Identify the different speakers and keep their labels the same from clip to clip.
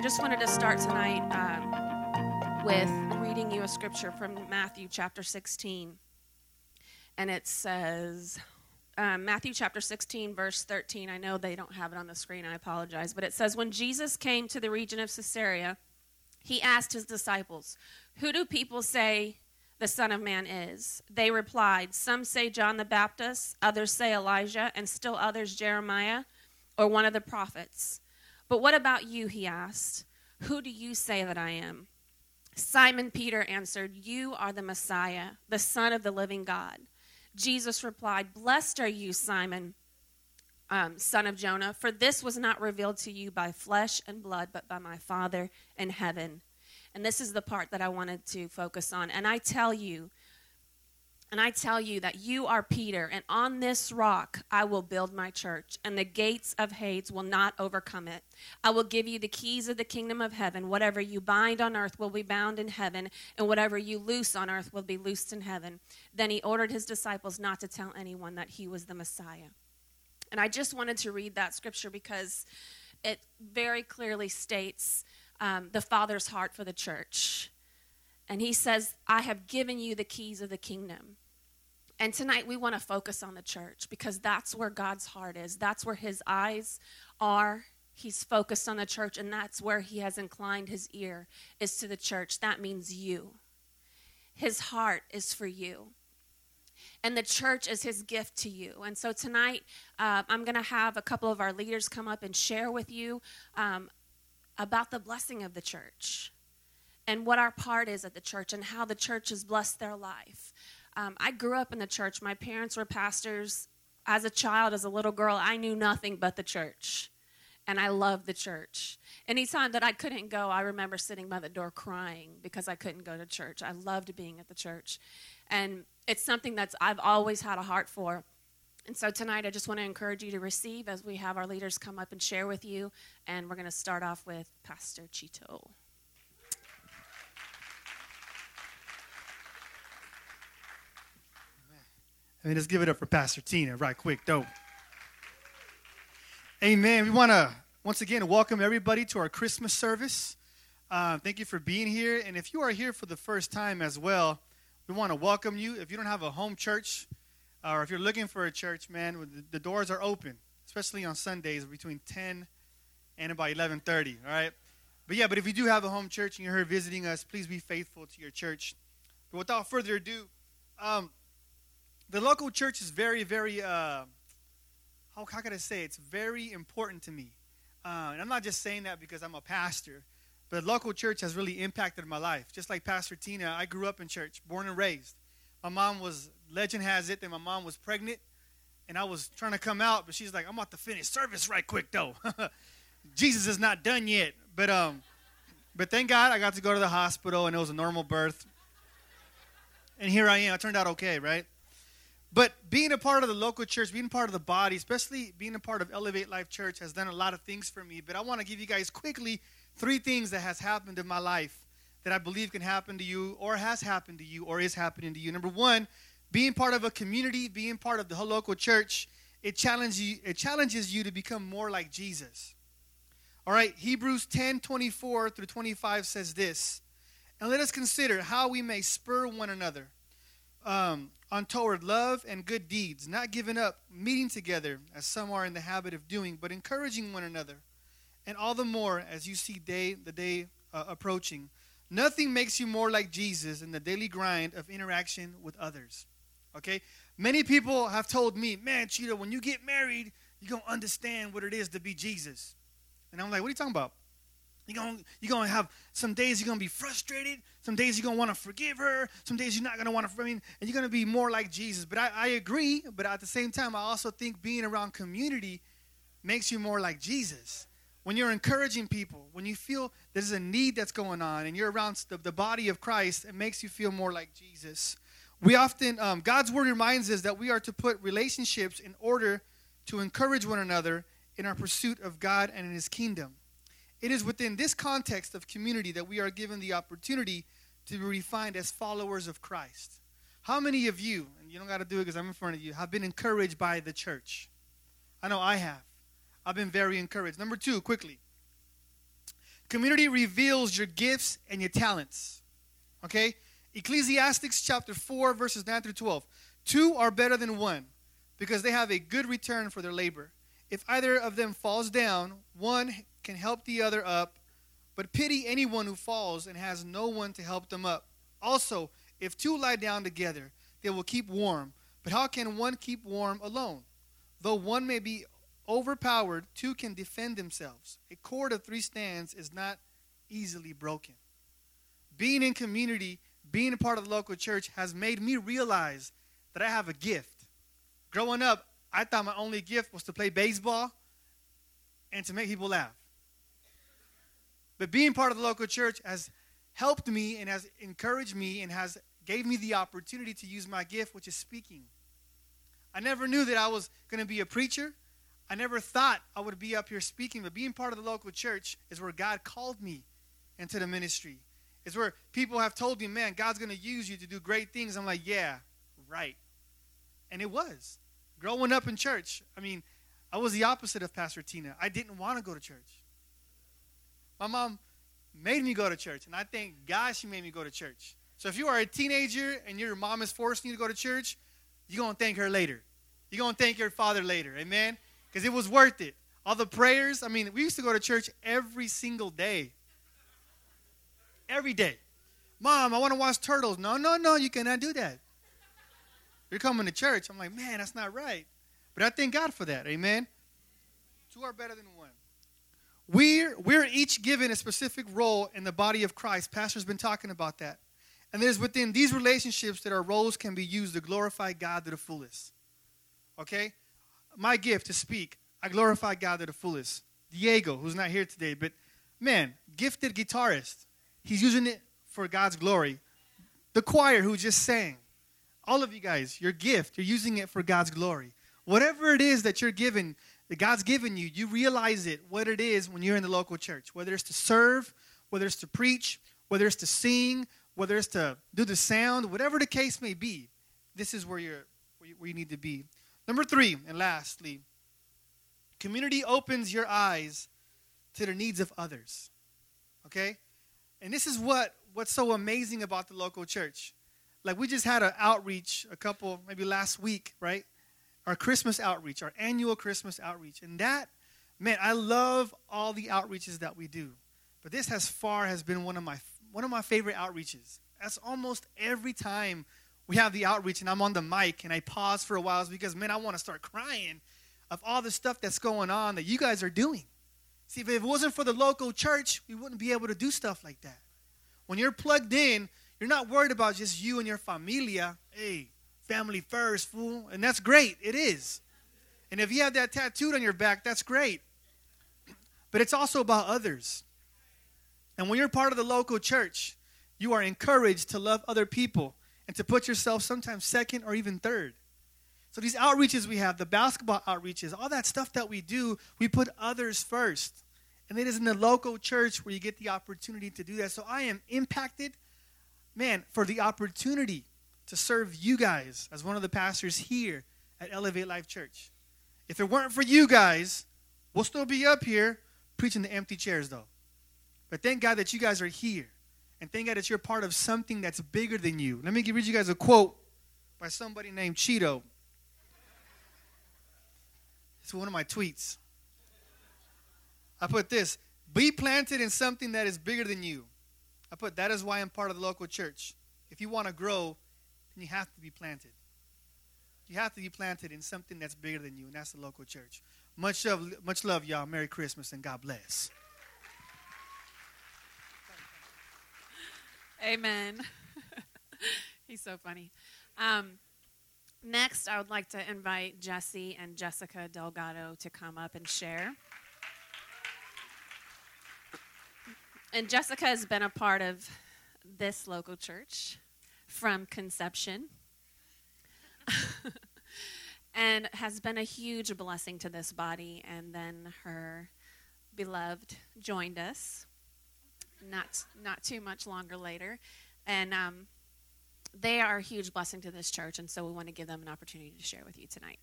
Speaker 1: I just wanted to start tonight um, with reading you a scripture from Matthew chapter 16. And it says, um, Matthew chapter 16, verse 13. I know they don't have it on the screen, I apologize. But it says, When Jesus came to the region of Caesarea, he asked his disciples, Who do people say the Son of Man is? They replied, Some say John the Baptist, others say Elijah, and still others Jeremiah or one of the prophets. But what about you? He asked. Who do you say that I am? Simon Peter answered, You are the Messiah, the Son of the living God. Jesus replied, Blessed are you, Simon, um, son of Jonah, for this was not revealed to you by flesh and blood, but by my Father in heaven. And this is the part that I wanted to focus on. And I tell you, and I tell you that you are Peter, and on this rock I will build my church, and the gates of Hades will not overcome it. I will give you the keys of the kingdom of heaven. Whatever you bind on earth will be bound in heaven, and whatever you loose on earth will be loosed in heaven. Then he ordered his disciples not to tell anyone that he was the Messiah. And I just wanted to read that scripture because it very clearly states um, the Father's heart for the church. And he says, I have given you the keys of the kingdom. And tonight we want to focus on the church because that's where God's heart is. That's where his eyes are. He's focused on the church, and that's where he has inclined his ear is to the church. That means you. His heart is for you. And the church is his gift to you. And so tonight, uh, I'm going to have a couple of our leaders come up and share with you um, about the blessing of the church and what our part is at the church and how the church has blessed their life. Um, I grew up in the church. My parents were pastors. As a child, as a little girl, I knew nothing but the church. And I loved the church. Anytime that I couldn't go, I remember sitting by the door crying because I couldn't go to church. I loved being at the church. And it's something that's I've always had a heart for. And so tonight, I just want to encourage you to receive as we have our leaders come up and share with you. And we're going to start off with Pastor Chito.
Speaker 2: I mean, let's give it up for Pastor Tina, right quick, though. Amen. We want to once again welcome everybody to our Christmas service. Uh, thank you for being here. And if you are here for the first time as well, we want to welcome you. If you don't have a home church, or if you're looking for a church, man, the doors are open, especially on Sundays between 10 and about 11:30. All right. But yeah, but if you do have a home church and you're here visiting us, please be faithful to your church. But without further ado, um, the local church is very, very, uh, how, how can I say, it's very important to me. Uh, and I'm not just saying that because I'm a pastor, but local church has really impacted my life. Just like Pastor Tina, I grew up in church, born and raised. My mom was, legend has it that my mom was pregnant, and I was trying to come out, but she's like, I'm about to finish service right quick, though. Jesus is not done yet. But, um, but thank God I got to go to the hospital, and it was a normal birth. And here I am. I turned out okay, right? But being a part of the local church, being part of the body, especially being a part of Elevate Life Church, has done a lot of things for me. But I want to give you guys quickly three things that has happened in my life that I believe can happen to you, or has happened to you, or is happening to you. Number one, being part of a community, being part of the local church, it challenges you, it challenges you to become more like Jesus. All right, Hebrews 10 24 through 25 says this. And let us consider how we may spur one another um, on toward love and good deeds, not giving up meeting together as some are in the habit of doing, but encouraging one another, and all the more as you see day the day uh, approaching. Nothing makes you more like Jesus in the daily grind of interaction with others. Okay? Many people have told me, man, Cheetah, when you get married, you're going to understand what it is to be Jesus. And I'm like, what are you talking about? You're going you're gonna have some days you're going to be frustrated. Some days you're going to want to forgive her. Some days you're not going to want to, I mean, and you're going to be more like Jesus. But I, I agree. But at the same time, I also think being around community makes you more like Jesus. When you're encouraging people, when you feel there's a need that's going on and you're around the, the body of Christ, it makes you feel more like Jesus. We often, um, God's word reminds us that we are to put relationships in order to encourage one another in our pursuit of God and in His kingdom. It is within this context of community that we are given the opportunity to be refined as followers of Christ. How many of you, and you don't got to do it because I'm in front of you, have been encouraged by the church? I know I have. I've been very encouraged. Number two, quickly. Community reveals your gifts and your talents. Okay? Ecclesiastes chapter 4, verses 9 through 12. Two are better than one because they have a good return for their labor. If either of them falls down, one can help the other up, but pity anyone who falls and has no one to help them up. Also, if two lie down together, they will keep warm. But how can one keep warm alone? Though one may be overpowered, two can defend themselves. A cord of three stands is not easily broken. Being in community, being a part of the local church, has made me realize that I have a gift. Growing up, I thought my only gift was to play baseball and to make people laugh. But being part of the local church has helped me and has encouraged me and has gave me the opportunity to use my gift, which is speaking. I never knew that I was going to be a preacher. I never thought I would be up here speaking, but being part of the local church is where God called me into the ministry. It's where people have told me, man, God's going to use you to do great things. I'm like, yeah, right. And it was. Growing up in church, I mean, I was the opposite of Pastor Tina. I didn't want to go to church. My mom made me go to church, and I thank God she made me go to church. So if you are a teenager and your mom is forcing you to go to church, you're going to thank her later. You're going to thank your father later. Amen? Because it was worth it. All the prayers. I mean, we used to go to church every single day. Every day. Mom, I want to watch turtles. No, no, no, you cannot do that. You're coming to church. I'm like, man, that's not right. But I thank God for that. Amen? Two are better than one. We're, we're each given a specific role in the body of Christ. Pastor's been talking about that. And it is within these relationships that our roles can be used to glorify God to the fullest. Okay? My gift to speak, I glorify God to the fullest. Diego, who's not here today, but man, gifted guitarist. He's using it for God's glory. The choir who just sang. All of you guys, your gift, you're using it for God's glory. Whatever it is that you're given, that God's given you, you realize it, what it is when you're in the local church. Whether it's to serve, whether it's to preach, whether it's to sing, whether it's to do the sound, whatever the case may be, this is where, you're, where, you, need to be. Number three, and lastly, community opens your eyes to the needs of others. Okay? And this is what what's so amazing about the local church. Like we just had an outreach a couple maybe last week, right? Our Christmas outreach, our annual Christmas outreach. And that man, I love all the outreaches that we do. But this has far has been one of my one of my favorite outreaches. That's almost every time we have the outreach and I'm on the mic and I pause for a while because, man, I want to start crying of all the stuff that's going on that you guys are doing. See, if it wasn't for the local church, we wouldn't be able to do stuff like that. When you're plugged in, you're not worried about just you and your familia. Hey, family first, fool. And that's great. It is. And if you have that tattooed on your back, that's great. But it's also about others. And when you're part of the local church, you are encouraged to love other people and to put yourself sometimes second or even third. So these outreaches we have, the basketball outreaches, all that stuff that we do, we put others first. And it is in the local church where you get the opportunity to do that. So I am impacted, man, for the opportunity to serve you guys as one of the pastors here at Elevate Life Church. If it weren't for you guys, we'll still be up here preaching the empty chairs, though. But thank God that you guys are here. And thank God that you're part of something that's bigger than you. Let me read you guys a quote by somebody named Cheeto. It's one of my tweets. I put this Be planted in something that is bigger than you. I put that is why I'm part of the local church. If you want to grow, then you have to be planted. You have to be planted in something that's bigger than you, and that's the local church. Much love, much love, y'all. Merry Christmas and God bless.
Speaker 1: Amen. He's so funny. Um, next, I would like to invite Jesse and Jessica Delgado to come up and share. And Jessica has been a part of this local church from conception and has been a huge blessing to this body. And then her beloved joined us not not too much longer later, and um, they are a huge blessing to this church, and so we want to give them an opportunity to share with you tonight.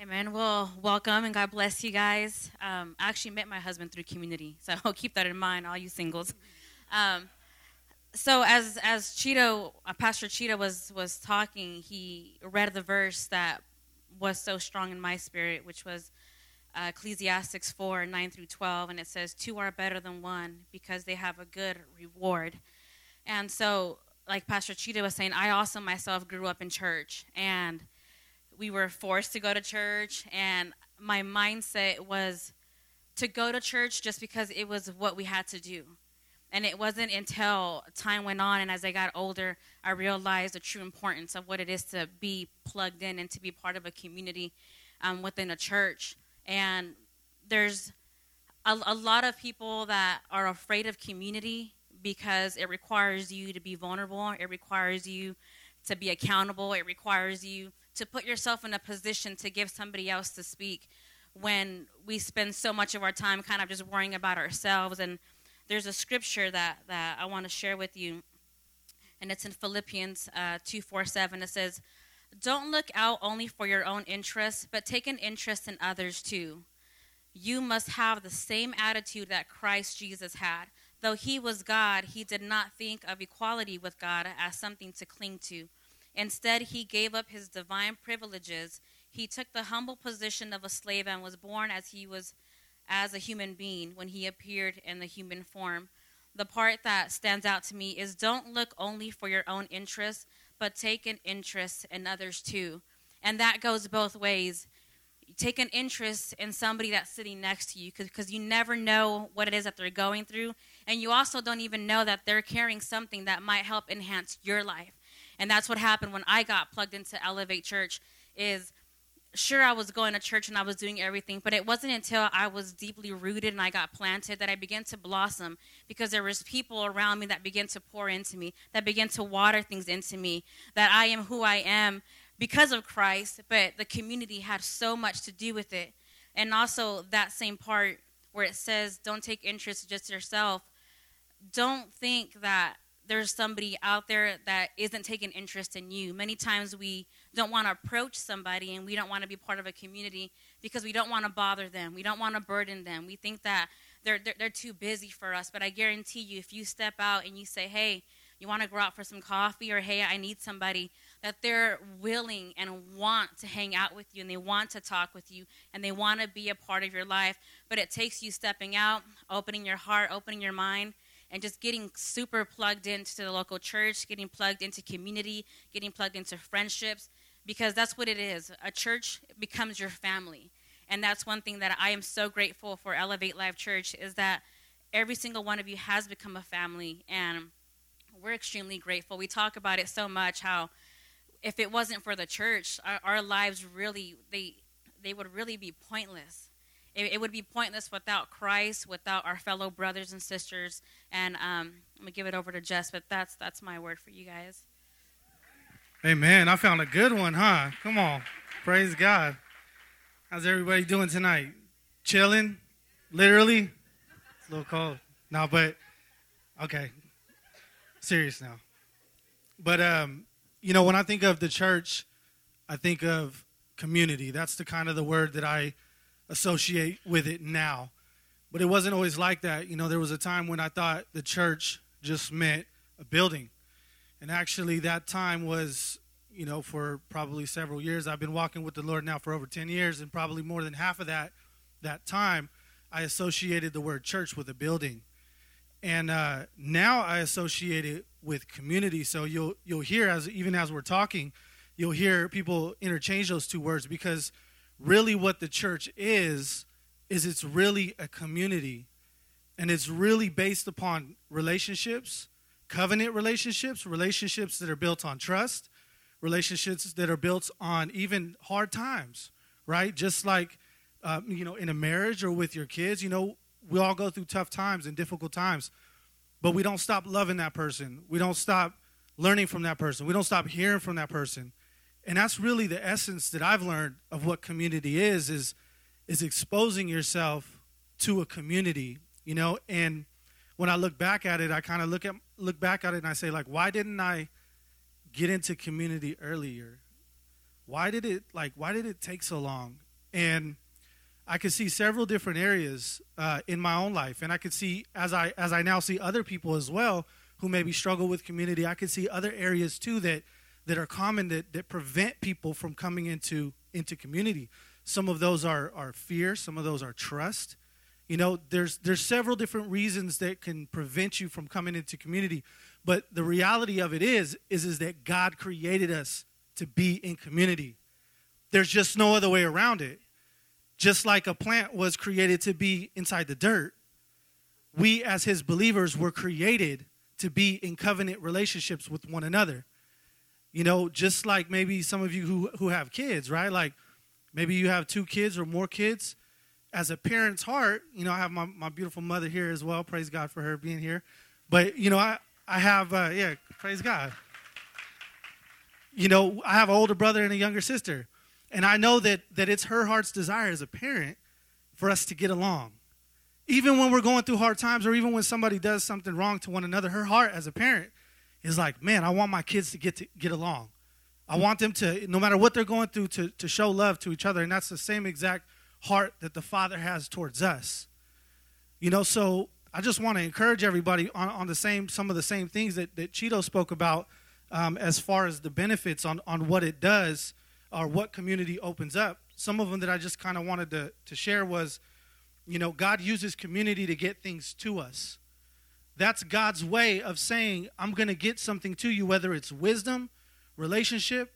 Speaker 3: Amen. Well, welcome and God bless you guys. Um, I actually met my husband through community, so keep that in mind, all you singles. Um, so as as Cheeto, uh, Pastor Cheeto was was talking, he read the verse that was so strong in my spirit, which was uh, Ecclesiastes four nine through twelve, and it says, two are better than one because they have a good reward." And so, like Pastor Cheeto was saying, I also myself grew up in church and we were forced to go to church, and my mindset was to go to church just because it was what we had to do. And it wasn't until time went on and as I got older, I realized the true importance of what it is to be plugged in and to be part of a community um, within a church. And there's a, a lot of people that are afraid of community because it requires you to be vulnerable, it requires you to be accountable, it requires you to put yourself in a position to give somebody else to speak when we spend so much of our time kind of just worrying about ourselves. And there's a scripture that, that I want to share with you, and it's in Philippians uh, 2 4 7. It says, Don't look out only for your own interests, but take an interest in others too. You must have the same attitude that Christ Jesus had. Though he was God, he did not think of equality with God as something to cling to. Instead, he gave up his divine privileges. He took the humble position of a slave and was born as he was as a human being when he appeared in the human form. The part that stands out to me is don't look only for your own interests, but take an interest in others too. And that goes both ways. take an interest in somebody that's sitting next to you because you never know what it is that they're going through. And you also don't even know that they're carrying something that might help enhance your life. And that's what happened when I got plugged into Elevate Church is sure I was going to church and I was doing everything, but it wasn't until I was deeply rooted and I got planted that I began to blossom because there was people around me that began to pour into me, that began to water things into me, that I am who I am because of Christ, but the community had so much to do with it. And also that same part where it says don't take interest just yourself. Don't think that there's somebody out there that isn't taking interest in you. Many times we don't want to approach somebody and we don't want to be part of a community because we don't want to bother them. We don't want to burden them. We think that they're, they're, they're too busy for us. But I guarantee you, if you step out and you say, hey, you want to go out for some coffee or hey, I need somebody, that they're willing and want to hang out with you and they want to talk with you and they want to be a part of your life. But it takes you stepping out, opening your heart, opening your mind and just getting super plugged into the local church, getting plugged into community, getting plugged into friendships, because that's what it is. A church becomes your family. And that's one thing that I am so grateful for Elevate Life Church is that every single one of you has become a family and we're extremely grateful. We talk about it so much how if it wasn't for the church, our, our lives really they they would really be pointless it, it, would be pointless without Christ, without our fellow brothers and sisters. And um, I'm gonna give it over to Jess, but that's that's my word for you guys.
Speaker 4: Amen. I found a good one, huh? Come on, praise God. How's everybody doing tonight? Chilling, literally. It's a little cold. No, but okay. Serious now. But um, you know, when I think of the church, I think of community. That's the kind of the word that I associate with it now. But it wasn't always like that. You know, there was a time when I thought the church just meant a building. And actually, that time was, you know, for probably several years. I've been walking with the Lord now for over 10 years, and probably more than half of that, that time, I associated the word church with a building. And uh, now I associate it with community. So you'll, you'll hear, as even as we're talking, you'll hear people interchange those two words because – really what the church is is it's really a community and it's really based upon relationships covenant relationships relationships that are built on trust relationships that are built on even hard times right? Just like um, you know in a marriage or with your kids you know we all go through tough times and difficult times but we don't stop loving that person. We don't stop learning from that person. We don't stop hearing from that person. And that's really the essence that I've learned of what community is is is exposing yourself to a community, you know, and when I look back at it, I kind of look at look back at it and I say like why didn't I get into community earlier? Why did it like why did it take so long? and I could see several different areas uh, in my own life, and I could see as I as I now see other people as well who maybe struggle with community. I could see other areas too that that are common that, that prevent people from coming into into community. Some of those are are fear. Some of those are trust. You know, there's there's several different reasons that can prevent you from coming into community. But the reality of it is is is that God created us to be in community. There's just no other way around it. Just like a plant was created to be inside the dirt, we as his believers were created to be in covenant relationships with one another. You know, just like maybe some of you who, who have kids, right? Like maybe you have two kids or more kids. As a parent's heart, you know, I have my, my beautiful mother here as well. Praise God for her being here. But, you know, I, I have, uh, yeah, praise God. You know, I have an older brother and a younger sister. And I know that, that it's her heart's desire as a parent for us to get along. Even when we're going through hard times or even when somebody does something wrong to one another, her heart as a parent is like, man, I want my kids to get to get along. I want them to, no matter what they're going through, to, to show love to each other. And that's the same exact heart that the Father has towards us. You know, so I just want to encourage everybody on, on the same some of the same things that, that Cheeto spoke about um, as far as the benefits on, on what it does or what community opens up. Some of them that I just kind of wanted to, to share was, you know, God uses community to get things to us. That's God's way of saying, I'm going to get something to you, whether it's wisdom, relationship,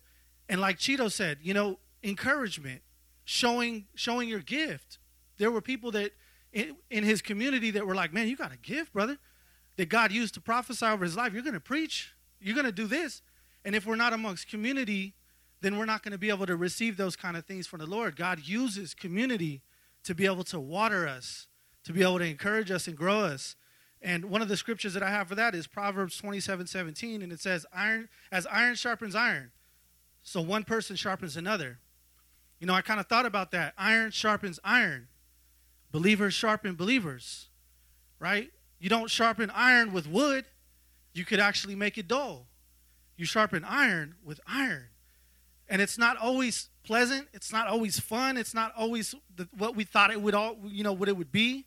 Speaker 4: and like Cheeto said, you know, encouragement, showing showing your gift. There were people that in, in his community that were like, man, you got a gift, brother, that God used to prophesy over his life. You're going to preach. You're going to do this. And if we're not amongst community, then we're not going to be able to receive those kind of things from the Lord. God uses community to be able to water us, to be able to encourage us and grow us. And one of the scriptures that I have for that is Proverbs 27 17, and it says, Iron as iron sharpens iron, so one person sharpens another. You know, I kind of thought about that. Iron sharpens iron. Believers sharpen believers, right? You don't sharpen iron with wood, you could actually make it dull. You sharpen iron with iron. And it's not always pleasant, it's not always fun, it's not always the, what we thought it would all, you know, what it would be.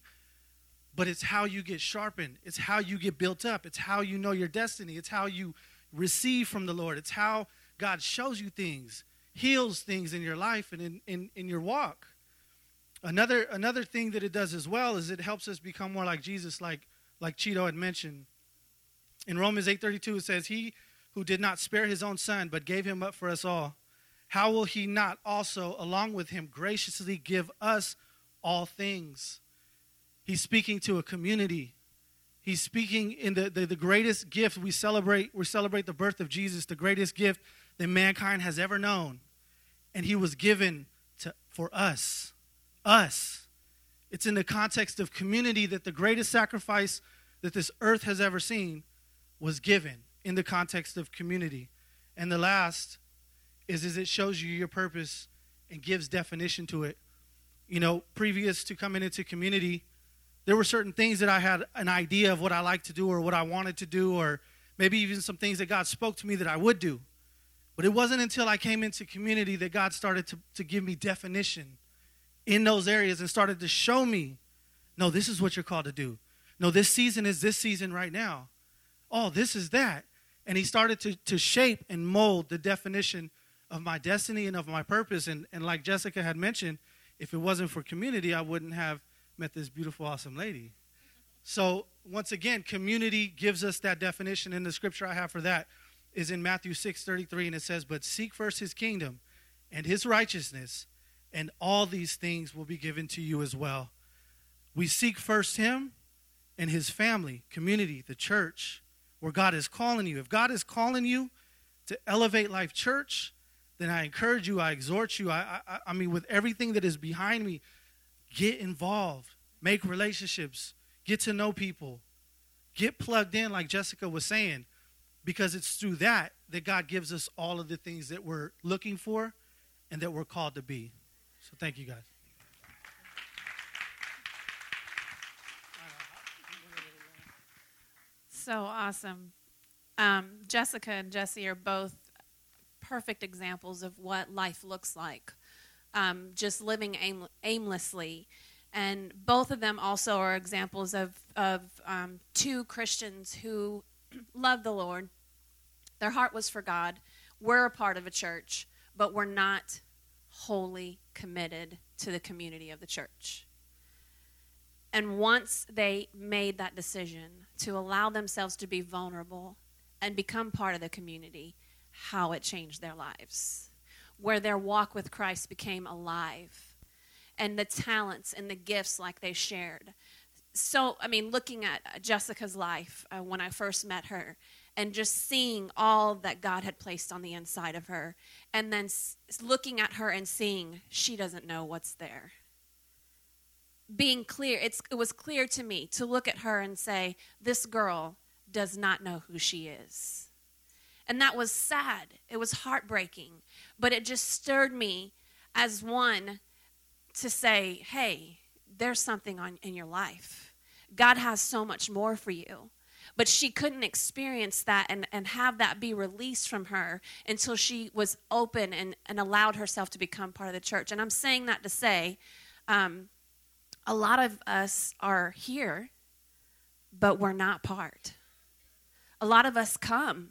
Speaker 4: But it's how you get sharpened. It's how you get built up. It's how you know your destiny. It's how you receive from the Lord. It's how God shows you things, heals things in your life and in, in, in your walk. Another another thing that it does as well is it helps us become more like Jesus, like like Cheeto had mentioned. In Romans 8:32 it says, He who did not spare his own son, but gave him up for us all, how will he not also, along with him, graciously give us all things? He's speaking to a community. He's speaking in the, the, the, greatest gift we celebrate. We celebrate the birth of Jesus, the greatest gift that mankind has ever known. And he was given to, for us. Us. It's in the context of community that the greatest sacrifice that this earth has ever seen was given in the context of community. And the last is, is it shows you your purpose and gives definition to it. You know, previous to coming into community, there were certain things that I had an idea of what I liked to do or what I wanted to do, or maybe even some things that God spoke to me that I would do. But it wasn't until I came into community that God started to, to give me definition in those areas and started to show me no, this is what you're called to do. No, this season is this season right now. Oh, this is that. And He started to, to shape and mold the definition of my destiny and of my purpose. And, and like Jessica had mentioned, if it wasn't for community, I wouldn't have met this beautiful, awesome lady. So, once again, community gives us that definition. in the scripture I have for that is in Matthew 6 33, and it says, But seek first his kingdom and his righteousness, and all these things will be given to you as well. We seek first him and his family, community, the church, where God is calling you. If God is calling you to elevate life church, then I encourage you, I exhort you. I, I, I mean, with everything that is behind me, get involved, make relationships, get to know people, get plugged in, like Jessica was saying, because it's through that that God gives us all of the things that we're looking for and that we're called to be. So thank you guys.
Speaker 1: So awesome. Um, Jessica and Jesse are both perfect examples of what life looks like um, just living aim- aimlessly. And both of them also are examples of, of um, two Christians who loved the Lord. Their heart was for God, We're a part of a church, but we're not wholly committed to the community of the church. And once they made that decision to allow themselves to be vulnerable and become part of the community, how it changed their lives, where their walk with Christ became alive, and the talents and the gifts like they shared. So, I mean, looking at Jessica's life uh, when I first met her, and just seeing all that God had placed on the inside of her, and then s- looking at her and seeing she doesn't know what's there. Being clear, it was clear to me to look at her and say, This girl does not know who she is. And that was sad. It was heartbreaking. But it just stirred me as one to say, Hey, there's something on, in your life. God has so much more for you but she couldn't experience that and, and have that be released from her until she was open and, and allowed herself to become part of the church. And I'm saying that to say um, a lot of us are here, but we're not part. A lot of us come,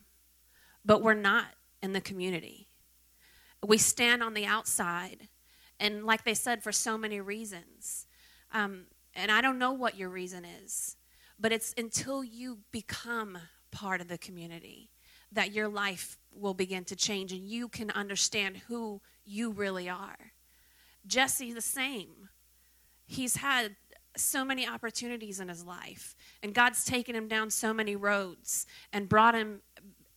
Speaker 1: but we're not in the community. We stand on the outside, and like they said, for so many reasons. Um, and I don't know what your reason is. But it's until you become part of the community that your life will begin to change and you can understand who you really are. Jesse, the same. He's had so many opportunities in his life, and God's taken him down so many roads and brought him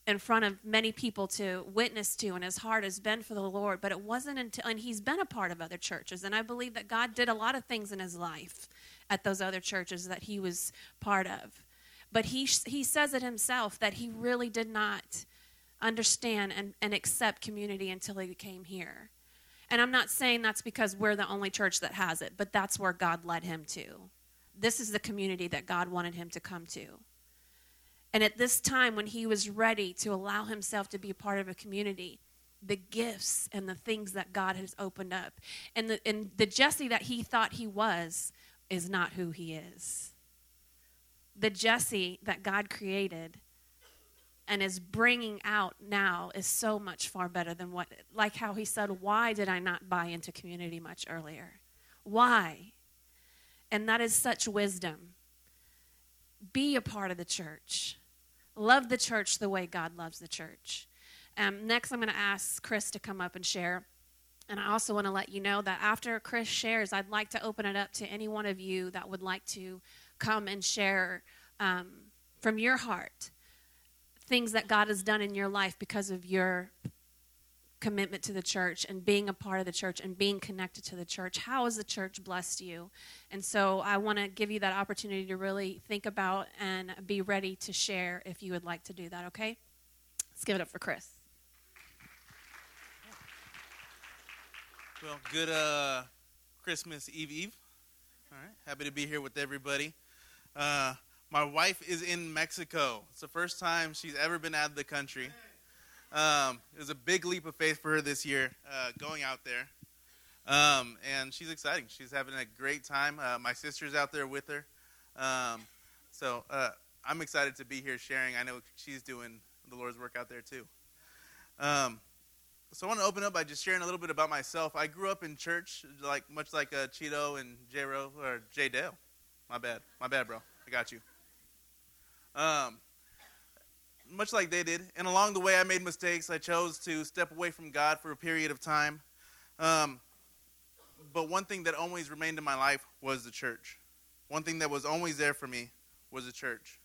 Speaker 1: in front of many people to witness to, and his heart has been for the Lord. But it wasn't until, and he's been a part of other churches, and I believe that God did a lot of things in his life at those other churches that he was part of. But he, he says it himself that he really did not understand and, and accept community until he came here. And I'm not saying that's because we're the only church that has it, but that's where God led him to. This is the community that God wanted him to come to. And at this time, when he was ready to allow himself to be a part of a community, the gifts and the things that God has opened up, and the, and the Jesse that he thought he was, is not who he is. The Jesse that God created and is bringing out now is so much far better than what, like how he said, Why did I not buy into community much earlier? Why? And that is such wisdom. Be a part of the church. Love the church the way God loves the church. Um, next, I'm going to ask Chris to come up and share. And I also want to let you know that after Chris shares, I'd like to open it up to any one of you that would like to come and share um, from your heart things that God has done in your life because of your commitment to the church and being a part of the church and being connected to the church. How has the church blessed you? And so I want to give you that opportunity to really think about and be ready to share if you would like to do that, okay? Let's give it up for Chris.
Speaker 5: Well, good uh, Christmas Eve Eve. All right, happy to be here with everybody. Uh, my wife is in Mexico. It's the first time she's ever been out of the country. Um, it was a big leap of faith for her this year, uh, going out there. Um, and she's exciting. She's having a great time. Uh, my sister's out there with her. Um, so uh, I'm excited to be here sharing. I know she's doing the Lord's work out there too. Um, so I want to open up by just sharing a little bit about myself. I grew up in church, like much like uh, Cheeto and J Ro or J Dale. My bad, my bad, bro. I got you. Um, much like they did, and along the way, I made mistakes. I chose to step away from God for a period of time. Um, but one thing that always remained in my life was the church. One thing that was always there for me was the church.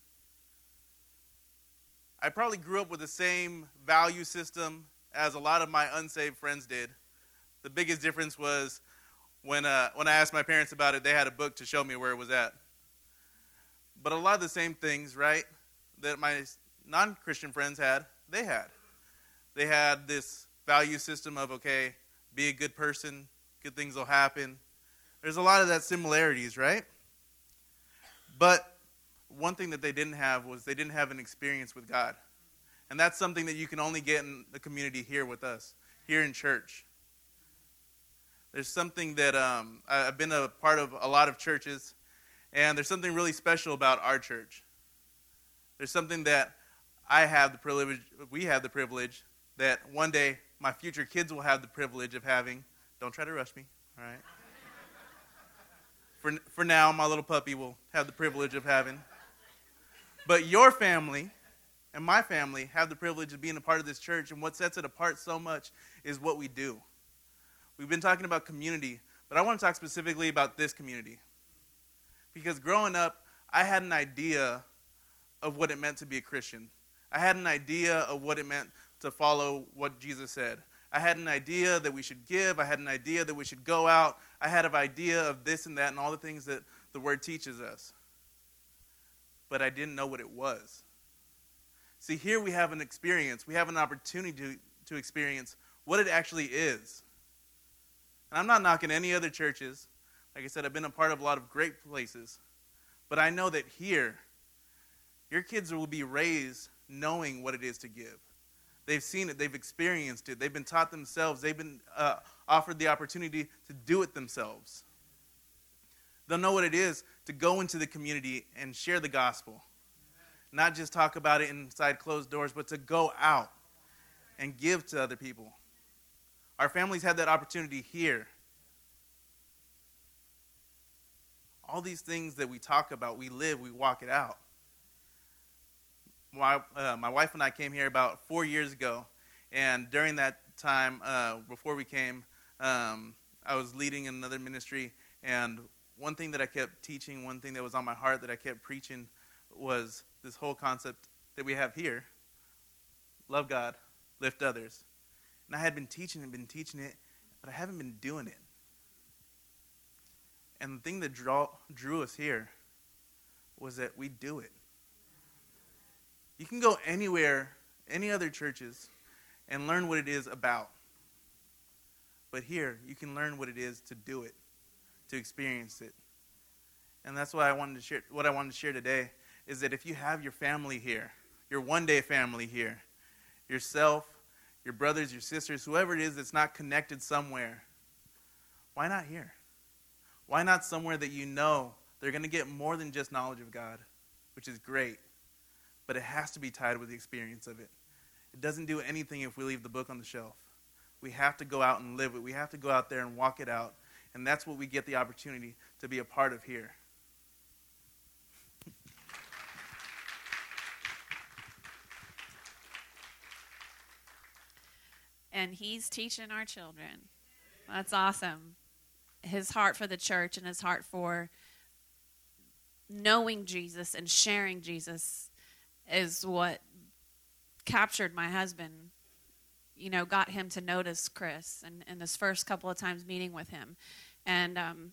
Speaker 5: I probably grew up with the same value system as a lot of my unsaved friends did. The biggest difference was when, uh, when I asked my parents about it, they had a book to show me where it was at. But a lot of the same things, right, that my non Christian friends had, they had. They had this value system of, okay, be a good person, good things will happen. There's a lot of that similarities, right? But one thing that they didn't have was they didn't have an experience with God. And that's something that you can only get in the community here with us, here in church. There's something that um, I've been a part of a lot of churches, and there's something really special about our church. There's something that I have the privilege, we have the privilege, that one day my future kids will have the privilege of having. Don't try to rush me, all right? For, for now, my little puppy will have the privilege of having. But your family and my family have the privilege of being a part of this church, and what sets it apart so much is what we do. We've been talking about community, but I want to talk specifically about this community. Because growing up, I had an idea of what it meant to be a Christian. I had an idea of what it meant to follow what Jesus said. I had an idea that we should give. I had an idea that we should go out. I had an idea of this and that and all the things that the Word teaches us. But I didn't know what it was. See, here we have an experience. We have an opportunity to, to experience what it actually is. And I'm not knocking any other churches. Like I said, I've been a part of a lot of great places. But I know that here, your kids will be raised knowing what it is to give. They've seen it, they've experienced it, they've been taught themselves, they've been uh, offered the opportunity to do it themselves. They'll know what it is to go into the community and share the gospel. Not just talk about it inside closed doors, but to go out and give to other people. Our families had that opportunity here. All these things that we talk about, we live, we walk it out. My, uh, my wife and I came here about four years ago, and during that time, uh, before we came, um, I was leading another ministry, and one thing that I kept teaching, one thing that was on my heart that I kept preaching was this whole concept that we have here love God, lift others. And I had been teaching and been teaching it, but I haven't been doing it. And the thing that draw, drew us here was that we do it. You can go anywhere, any other churches, and learn what it is about. But here, you can learn what it is to do it, to experience it. And that's why I wanted to share what I wanted to share today is that if you have your family here, your one day family here, yourself, your brothers, your sisters, whoever it is that's not connected somewhere, why not here? Why not somewhere that you know they're going to get more than just knowledge of God, which is great, but it has to be tied with the experience of it. It doesn't do anything if we leave the book on the shelf. We have to go out and live it. We have to go out there and walk it out. And that's what we get the opportunity to be a part of here.
Speaker 1: and he's teaching our children. That's awesome. His heart for the church and his heart for knowing Jesus and sharing Jesus is what captured my husband. You know, got him to notice Chris and in his first couple of times meeting with him, and um,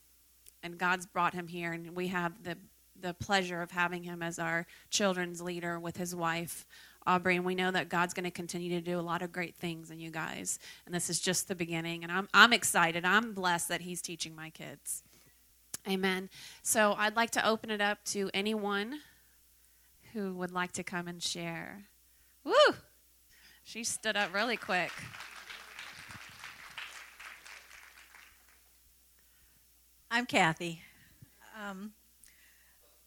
Speaker 1: and God's brought him here, and we have the the pleasure of having him as our children's leader with his wife Aubrey, and we know that God's going to continue to do a lot of great things in you guys. And this is just the beginning. And I'm, I'm excited. I'm blessed that He's teaching my kids. Amen. So I'd like to open it up to anyone who would like to come and share. Woo! She stood up really quick.
Speaker 6: I'm Kathy. Um,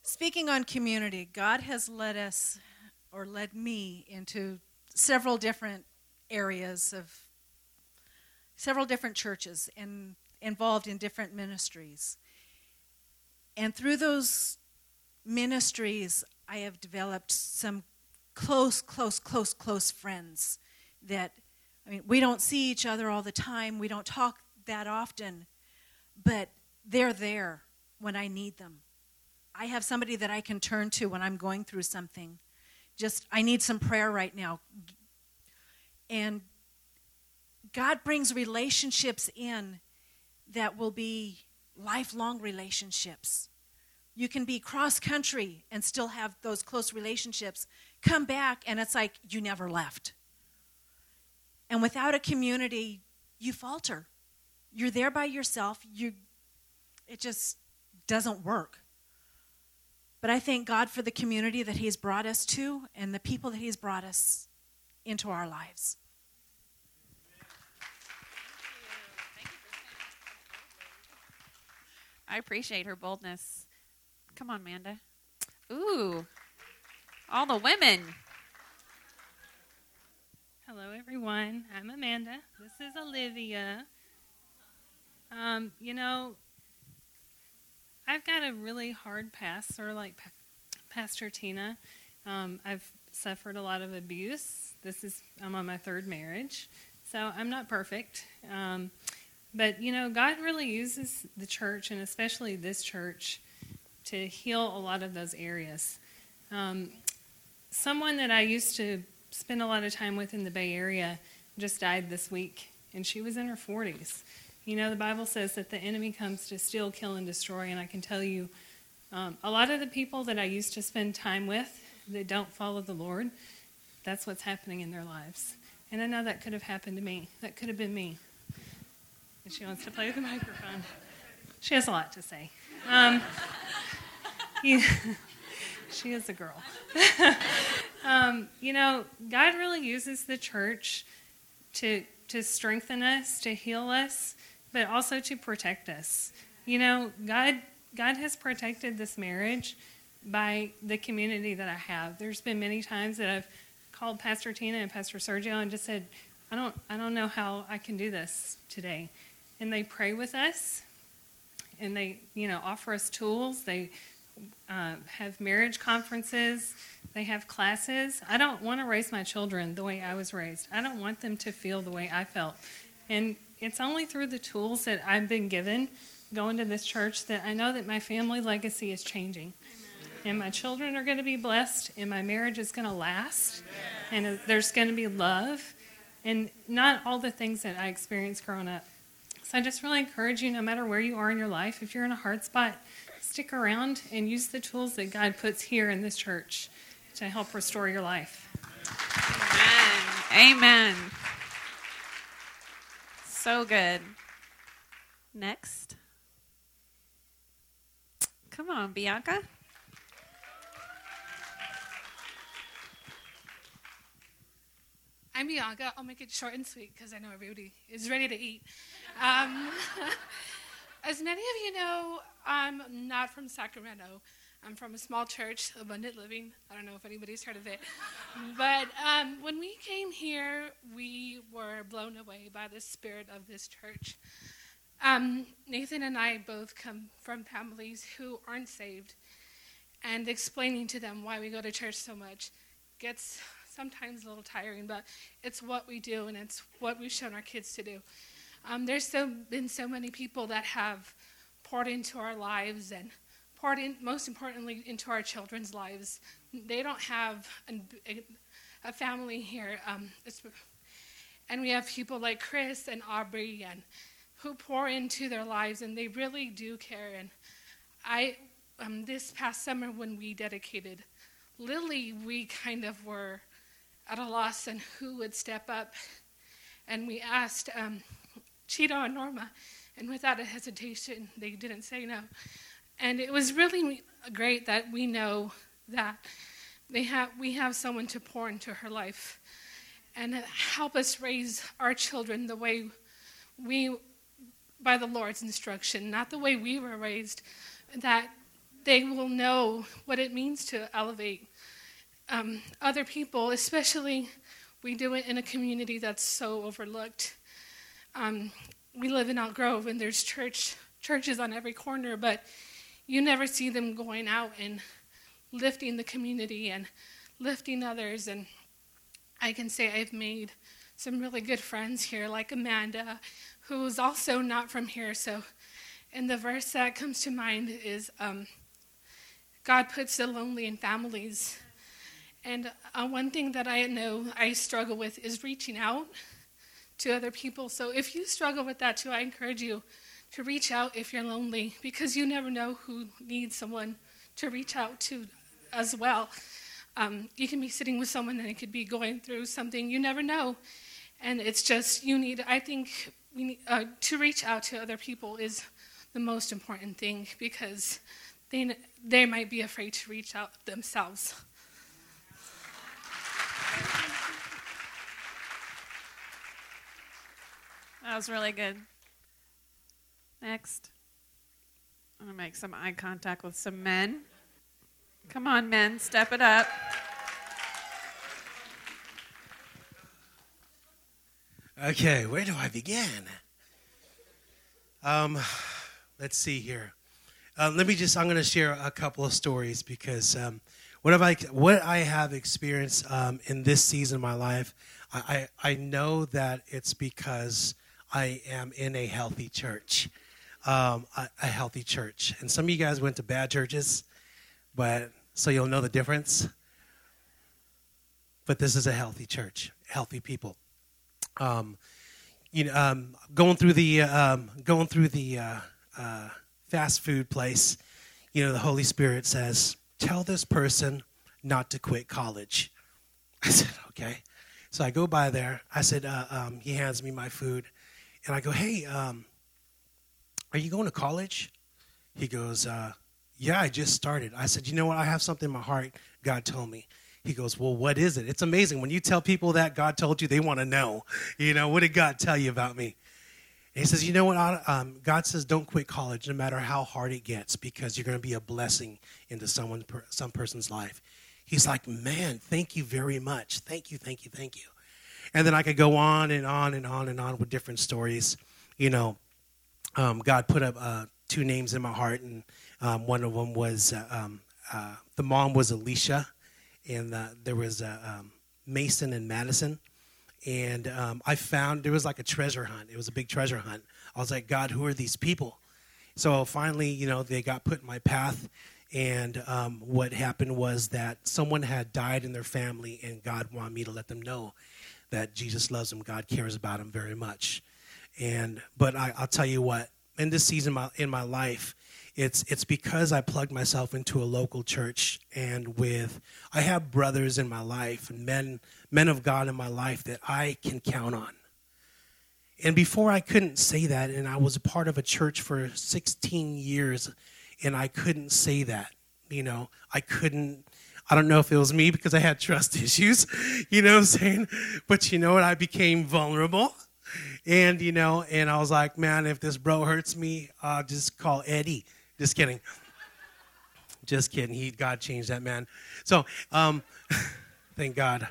Speaker 6: speaking on community, God has led us or led me into several different areas of several different churches and involved in different ministries. And through those ministries, I have developed some close, close, close, close friends that, I mean, we don't see each other all the time, we don't talk that often, but they're there when I need them. I have somebody that I can turn to when I'm going through something just, I need some prayer right now. And God brings relationships in that will be lifelong relationships. You can be cross country and still have those close relationships. Come back, and it's like you never left. And without a community, you falter. You're there by yourself. You, it just doesn't work. But I thank God for the community that He's brought us to and the people that He's brought us into our lives.
Speaker 1: I appreciate her boldness. Come on, Amanda. Ooh, all the women.
Speaker 7: Hello, everyone. I'm Amanda. This is Olivia. Um, you know, I've got a really hard past, sort of like Pa- Pastor Tina. Um, I've suffered a lot of abuse. This is I'm on my third marriage, so I'm not perfect. Um, but you know, God really uses the church, and especially this church, to heal a lot of those areas. Um, someone that I used to spend a lot of time with in the Bay Area just died this week, and she was in her 40s. You know, the Bible says that the enemy comes to steal, kill, and destroy, and I can tell you, um, a lot of the people that I used to spend time with that don't follow the Lord, that's what's happening in their lives. And I know that could have happened to me. That could have been me. And she wants to play with the microphone. She has a lot to say. Um, you, she is a girl. um, you know, God really uses the church to to strengthen us, to heal us, but also to protect us. You know, God God has protected this marriage by the community that I have. There's been many times that I've called Pastor Tina and Pastor Sergio and just said, I don't I don't know how I can do this today. And they pray with us and they, you know, offer us tools. They uh, have marriage conferences. They have classes. I don't want to raise my children the way I was raised. I don't want them to feel the way I felt. And it's only through the tools that I've been given going to this church that I know that my family legacy is changing. And my children are going to be blessed, and my marriage is going to last, and there's going to be love, and not all the things that I experienced growing up. So I just really encourage you, no matter where you are in your life, if you're in a hard spot, stick around and use the tools that God puts here in this church to help restore your life.
Speaker 1: Amen. Amen. So good. Next. Come on, Bianca.
Speaker 8: I'm Bianca. I'll make it short and sweet because I know everybody is ready to eat. Um, as many of you know, I'm not from Sacramento. I'm from a small church, Abundant Living. I don't know if anybody's heard of it. but um, when we came here, we were blown away by the spirit of this church. Um, Nathan and I both come from families who aren't saved, and explaining to them why we go to church so much gets sometimes a little tiring, but it's what we do and it's what we've shown our kids to do. Um, there's so, been so many people that have poured into our lives and poured in, most importantly, into our children's lives. They don't have a, a, family here. Um, and we have people like Chris and Aubrey and who pour into their lives and they really do care. And I, um, this past summer when we dedicated Lily, we kind of were at a loss on who would step up. And we asked um, Cheetah and Norma, and without a hesitation, they didn't say no. And it was really great that we know that they have, we have someone to pour into her life and help us raise our children the way we, by the Lord's instruction, not the way we were raised, that they will know what it means to elevate um, other people, especially we do it in a community that's so overlooked. Um, we live in Elk Grove, and there's church churches on every corner, but you never see them going out and lifting the community and lifting others. And I can say I've made some really good friends here, like Amanda, who's also not from here. So, and the verse that comes to mind is um, God puts the lonely in families. And uh, one thing that I know I struggle with is reaching out to other people. So if you struggle with that too, I encourage you to reach out if you're lonely because you never know who needs someone to reach out to as well. Um, you can be sitting with someone and it could be going through something you never know. And it's just, you need, I think, need, uh, to reach out to other people is the most important thing because they, they might be afraid to reach out themselves.
Speaker 1: That was really good. Next. I'm going to make some eye contact with some men. Come on, men, step it up.
Speaker 9: Okay, where do I begin? Um, let's see here. Uh, let me just, I'm going to share a couple of stories because um, what, have I, what I have experienced um, in this season of my life, I, I, I know that it's because I am in a healthy church. Um, a, a healthy church. And some of you guys went to bad churches, but so you'll know the difference. But this is a healthy church, healthy people. Um, you know, um, going through the um, going through the uh, uh, fast food place, you know, the Holy Spirit says, "Tell this person not to quit college." I said, "Okay." So I go by there. I said, uh, um, "He hands me my food," and I go, "Hey, um, are you going to college?" He goes, uh, "Yeah, I just started." I said, "You know what? I have something in my heart. God told me." He goes, Well, what is it? It's amazing. When you tell people that God told you, they want to know. You know, what did God tell you about me? And he says, You know what? Um, God says, Don't quit college, no matter how hard it gets, because you're going to be a blessing into someone, some person's life. He's like, Man, thank you very much. Thank you, thank you, thank you. And then I could go on and on and on and on with different stories. You know, um, God put up uh, two names in my heart, and um, one of them was uh, um, uh, the mom was Alicia and uh, there was uh, um, Mason and Madison. And um, I found there was like a treasure hunt. It was a big treasure hunt. I was like, God, who are these people? So finally, you know, they got put in my path. And um, what happened was that someone had died in their family, and God wanted me to let them know that Jesus loves them. God cares about them very much. And but I, will tell you what, in this season in my life, it's it's because I plugged myself into a local church and with I have brothers in my life and men men of God in my life that I can count on. And before I couldn't say that and I was a part of a church for 16 years and I couldn't say that. You know, I couldn't I don't know if it was me because I had trust issues, you know what I'm saying? But you know what? I became vulnerable. And, you know, and I was like, man, if this bro hurts me, I'll just call Eddie just kidding. Just kidding. He God changed that man. So, um, thank God.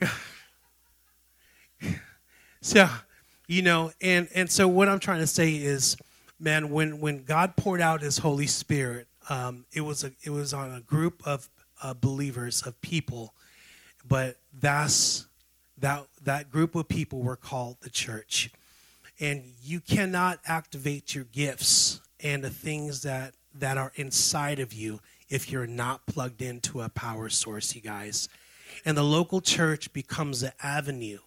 Speaker 9: so, you know, and and so what I'm trying to say is, man, when when God poured out His Holy Spirit, um, it was a it was on a group of uh, believers of people, but that's that that group of people were called the church, and you cannot activate your gifts and the things that that are inside of you if you're not plugged into a power source, you guys. And the local church becomes the avenue.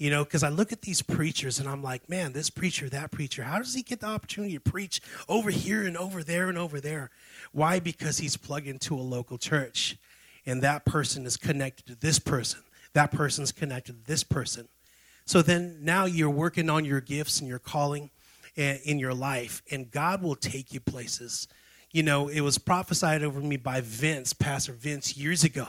Speaker 9: You know, because I look at these preachers and I'm like, man, this preacher, that preacher, how does he get the opportunity to preach over here and over there and over there? Why? Because he's plugged into a local church. And that person is connected to this person. That person's connected to this person. So then now you're working on your gifts and your calling in your life, and God will take you places. You know, it was prophesied over me by Vince, Pastor Vince, years ago.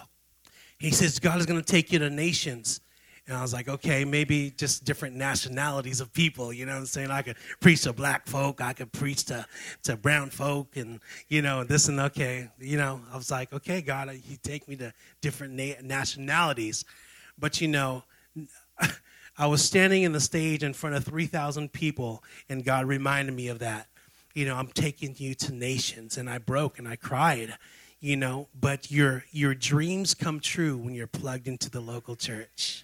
Speaker 9: He says, God is going to take you to nations. And I was like, okay, maybe just different nationalities of people. You know what I'm saying? I could preach to black folk, I could preach to, to brown folk, and, you know, this and okay. You know, I was like, okay, God, uh, you take me to different na- nationalities. But, you know, I was standing in the stage in front of 3,000 people, and God reminded me of that. You know, I'm taking you to nations, and I broke and I cried, you know, but your, your dreams come true when you're plugged into the local church.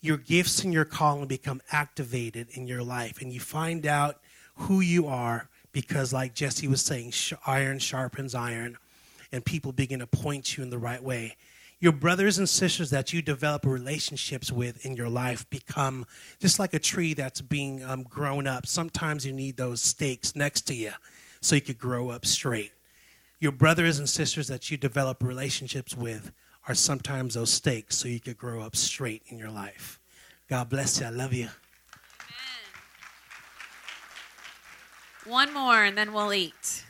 Speaker 9: Your gifts and your calling become activated in your life, and you find out who you are because, like Jesse was saying, iron sharpens iron, and people begin to point you in the right way your brothers and sisters that you develop relationships with in your life become just like a tree that's being um, grown up. Sometimes you need those stakes next to you so you could grow up straight. Your brothers and sisters that you develop relationships with are sometimes those stakes so you could grow up straight in your life. God bless you. I love you.
Speaker 1: Amen. One more and then we'll eat.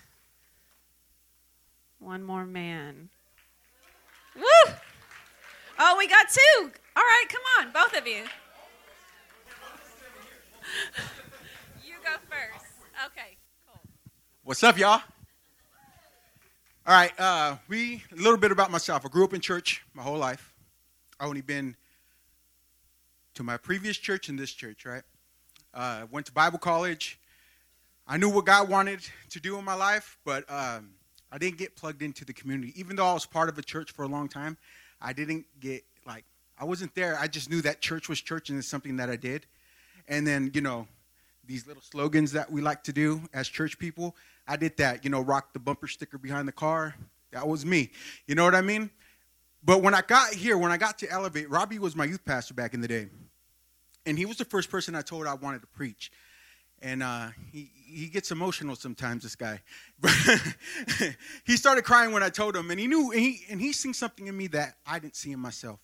Speaker 1: One more man. Woo! Oh, we got two. All right, come on, both of you. you go first. Okay, cool.
Speaker 10: What's up, y'all? All right, uh, we a little bit about myself. I grew up in church my whole life. I only been to my previous church and this church, right? Uh, went to Bible college. I knew what God wanted to do in my life, but um, I didn't get plugged into the community. Even though I was part of a church for a long time, I didn't get like I wasn't there. I just knew that church was church and it's something that I did. And then you know these little slogans that we like to do as church people. I did that. You know, rock the bumper sticker behind the car. That was me. You know what I mean? But when I got here, when I got to Elevate, Robbie was my youth pastor back in the day and he was the first person I told I wanted to preach. And uh, he he gets emotional sometimes. This guy, he started crying when I told him, and he knew, and he and he seen something in me that I didn't see in myself.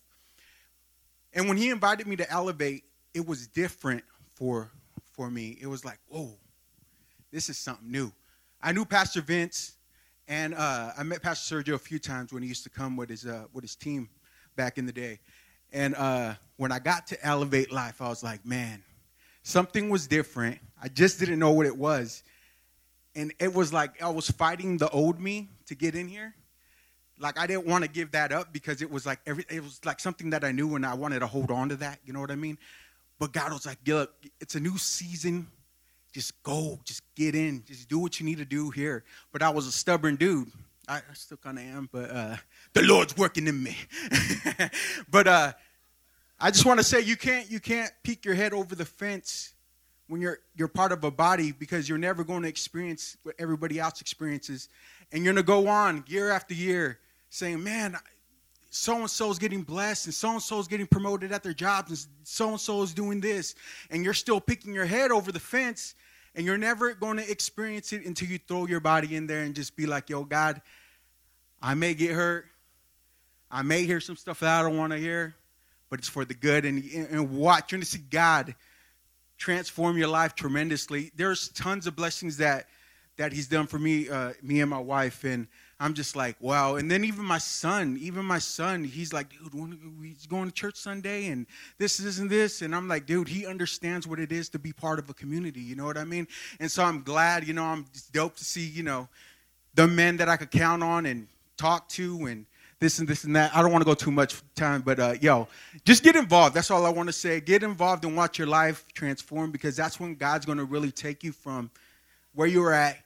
Speaker 10: And when he invited me to elevate, it was different for for me. It was like, whoa, this is something new. I knew Pastor Vince, and uh, I met Pastor Sergio a few times when he used to come with his uh, with his team back in the day. And uh, when I got to Elevate Life, I was like, man, something was different. I just didn't know what it was. And it was like I was fighting the old me to get in here. Like I didn't want to give that up because it was like every it was like something that I knew and I wanted to hold on to that, you know what I mean? But God was like, look, it's a new season. Just go, just get in, just do what you need to do here. But I was a stubborn dude. I, I still kind of am, but uh, the Lord's working in me. but uh, I just want to say you can't you can't peek your head over the fence when you're you're part of a body because you're never going to experience what everybody else experiences, and you're gonna go on year after year saying, "Man, so and so is getting blessed, and so and so is getting promoted at their jobs, and so and so is doing this," and you're still picking your head over the fence, and you're never going to experience it until you throw your body in there and just be like, "Yo, God, I may get hurt, I may hear some stuff that I don't want to hear." but it's for the good. And, and watch, you're going to see God transform your life tremendously. There's tons of blessings that that He's done for me, uh, me and my wife, and I'm just like, wow. And then even my son, even my son, he's like, dude, he's going to church Sunday, and this, isn't this, and I'm like, dude, he understands what it is to be part of a community. You know what I mean? And so I'm glad, you know, I'm dope to see, you know, the men that I could count on and talk to and this and this and that. I don't want to go too much time, but uh, yo, just get involved. That's all I want to say. Get involved and watch your life transform because that's when God's going to really take you from where you're at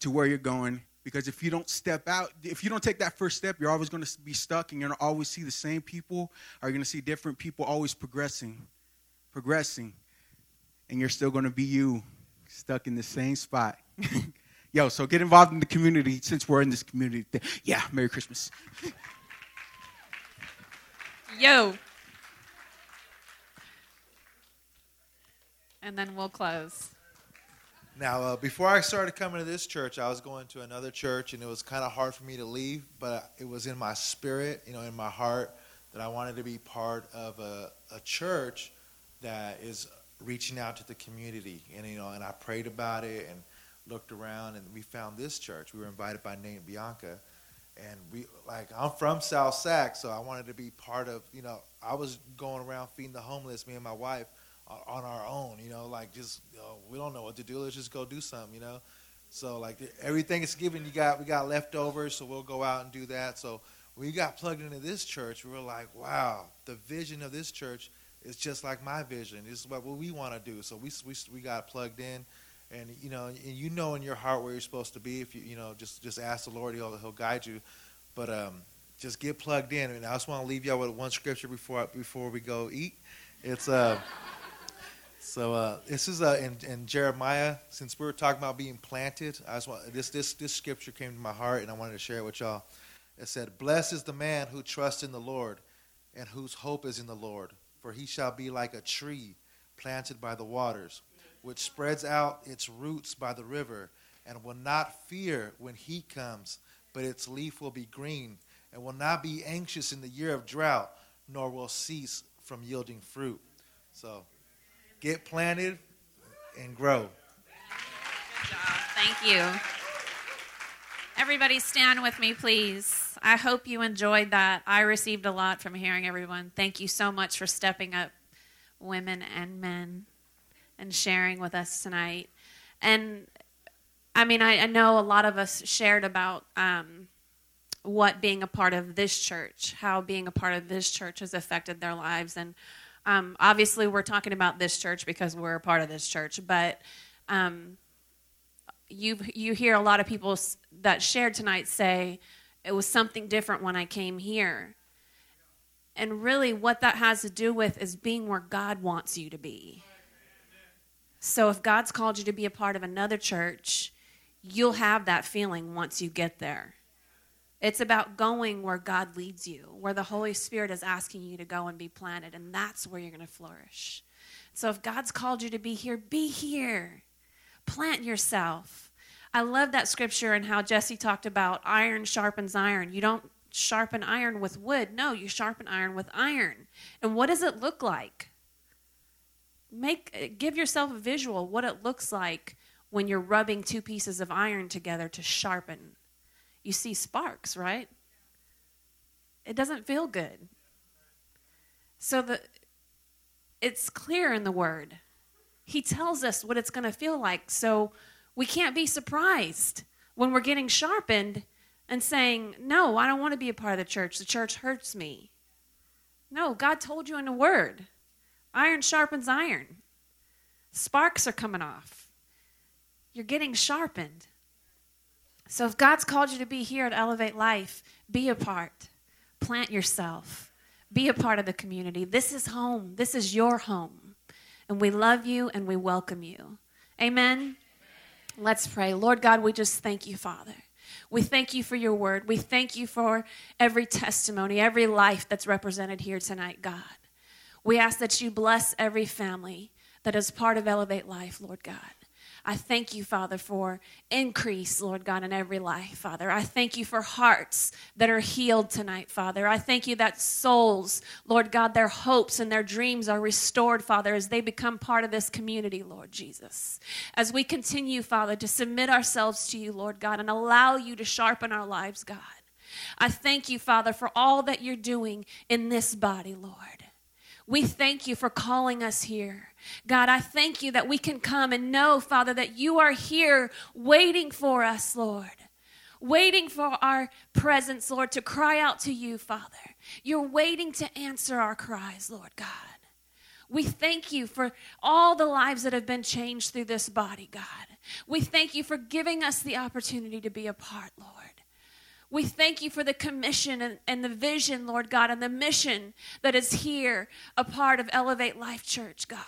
Speaker 10: to where you're going. Because if you don't step out, if you don't take that first step, you're always going to be stuck and you're going to always see the same people or you're going to see different people always progressing, progressing. And you're still going to be you stuck in the same spot. Yo, so get involved in the community since we're in this community. Yeah, Merry Christmas.
Speaker 1: Yo. And then we'll close.
Speaker 11: Now, uh, before I started coming to this church, I was going to another church, and it was kind of hard for me to leave, but it was in my spirit, you know, in my heart, that I wanted to be part of a, a church that is reaching out to the community. And, you know, and I prayed about it, and looked around and we found this church. We were invited by Nate Bianca. And we like I'm from South Sac, so I wanted to be part of. You know, I was going around feeding the homeless, me and my wife, on our own. You know, like just you know, we don't know what to do. Let's just go do something. You know, so like everything is given. You got we got leftovers, so we'll go out and do that. So when we got plugged into this church, we were like, wow, the vision of this church is just like my vision. This is what, what we want to do. So we, we we got plugged in and you know, and you know in your heart where you're supposed to be. If you you know, just just ask the Lord, He'll He'll guide you. But um, just get plugged in. And I just want to leave y'all with one scripture before before we go eat. It's uh. So uh, this is uh, in, in Jeremiah. Since we were talking about being planted, I just want this this this scripture came to my heart, and I wanted to share it with y'all. It said, "Blessed is the man who trusts in the Lord, and whose hope is in the Lord, for he shall be like a tree planted by the waters, which spreads out its roots by the river, and will not fear when heat comes, but its leaf will be green, and will not be anxious in the year of drought, nor will cease from yielding fruit. So get planted and grow.
Speaker 1: Good job. Thank you. Everybody stand with me, please. I hope you enjoyed that. I received a lot from hearing everyone. Thank you so much for stepping up, women and men and sharing with us tonight. And I mean, I, I know a lot of us shared about um, what being a part of this church, how being a part of this church has affected their lives. And um, obviously, we're talking about this church because we're a part of this church, but um, you you hear a lot of people that shared tonight say it was something different when I came here. And really, what that has to do with is being where God wants you to be. So, if God's called you to be a part of another church, you'll have that feeling once you get there. It's about going where God leads you, where the Holy Spirit is asking you to go and be planted, and that's where you're going to flourish. So, if God's called you to be here, be here. Plant yourself. I love that scripture and how Jesse talked about iron sharpens iron. You don't sharpen iron with wood. No, you sharpen iron with iron. And what does it look like? Make give yourself a visual what it looks like when you're rubbing two pieces of iron together to sharpen. You see sparks, right? It doesn't feel good. So the it's clear in the word. He tells us what it's going to feel like. So we can't be surprised when we're getting sharpened and saying, No, I don't want to be a part of the church. The church hurts me. No, God told you in the Word iron sharpens iron. Sparks are coming off. You're getting sharpened. So if God's called you to be here at Elevate Life, be a part. Plant yourself. Be a part of the community. This is home. This is your home. And we love you and we welcome you. Amen. Let's pray. Lord God, we just thank you, Father. We thank you for your word. We thank you for every testimony, every life that's represented here tonight, God. We ask that you bless every family that is part of Elevate Life, Lord God. I thank you, Father, for increase, Lord God, in every life, Father. I thank you for hearts that are healed tonight, Father. I thank you that souls, Lord God, their hopes and their dreams are restored, Father, as they become part of this community, Lord Jesus. As we continue, Father, to submit ourselves to you, Lord God, and allow you to sharpen our lives, God. I thank you, Father, for all that you're doing in this body, Lord. We thank you for calling us here. God, I thank you that we can come and know, Father, that you are here waiting for us, Lord. Waiting for our presence, Lord, to cry out to you, Father. You're waiting to answer our cries, Lord God. We thank you for all the lives that have been changed through this body, God. We thank you for giving us the opportunity to be a part, Lord. We thank you for the commission and, and, the vision, Lord God, and the mission that is here, a part of Elevate Life Church, God.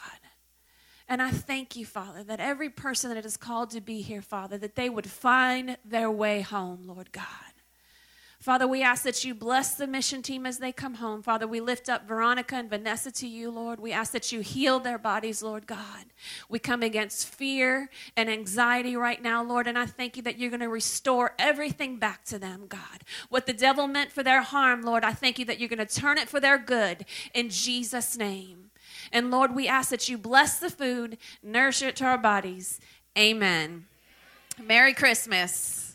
Speaker 1: And I thank you, Father, that every person that is called to be here, Father, that they would find their way home, Lord God. Father, we ask that you bless the mission team as they come home. Father, we lift up Veronica and Vanessa to you, Lord. We ask that you heal their bodies, Lord God. We come against fear and anxiety right now, Lord, and I thank you that you're going to restore everything back to them, God. What the devil meant for their harm, Lord, I thank you that you're going to turn it for their good in Jesus' name. And Lord, we ask that you bless the food, nourish it to our bodies. Amen. Merry Christmas.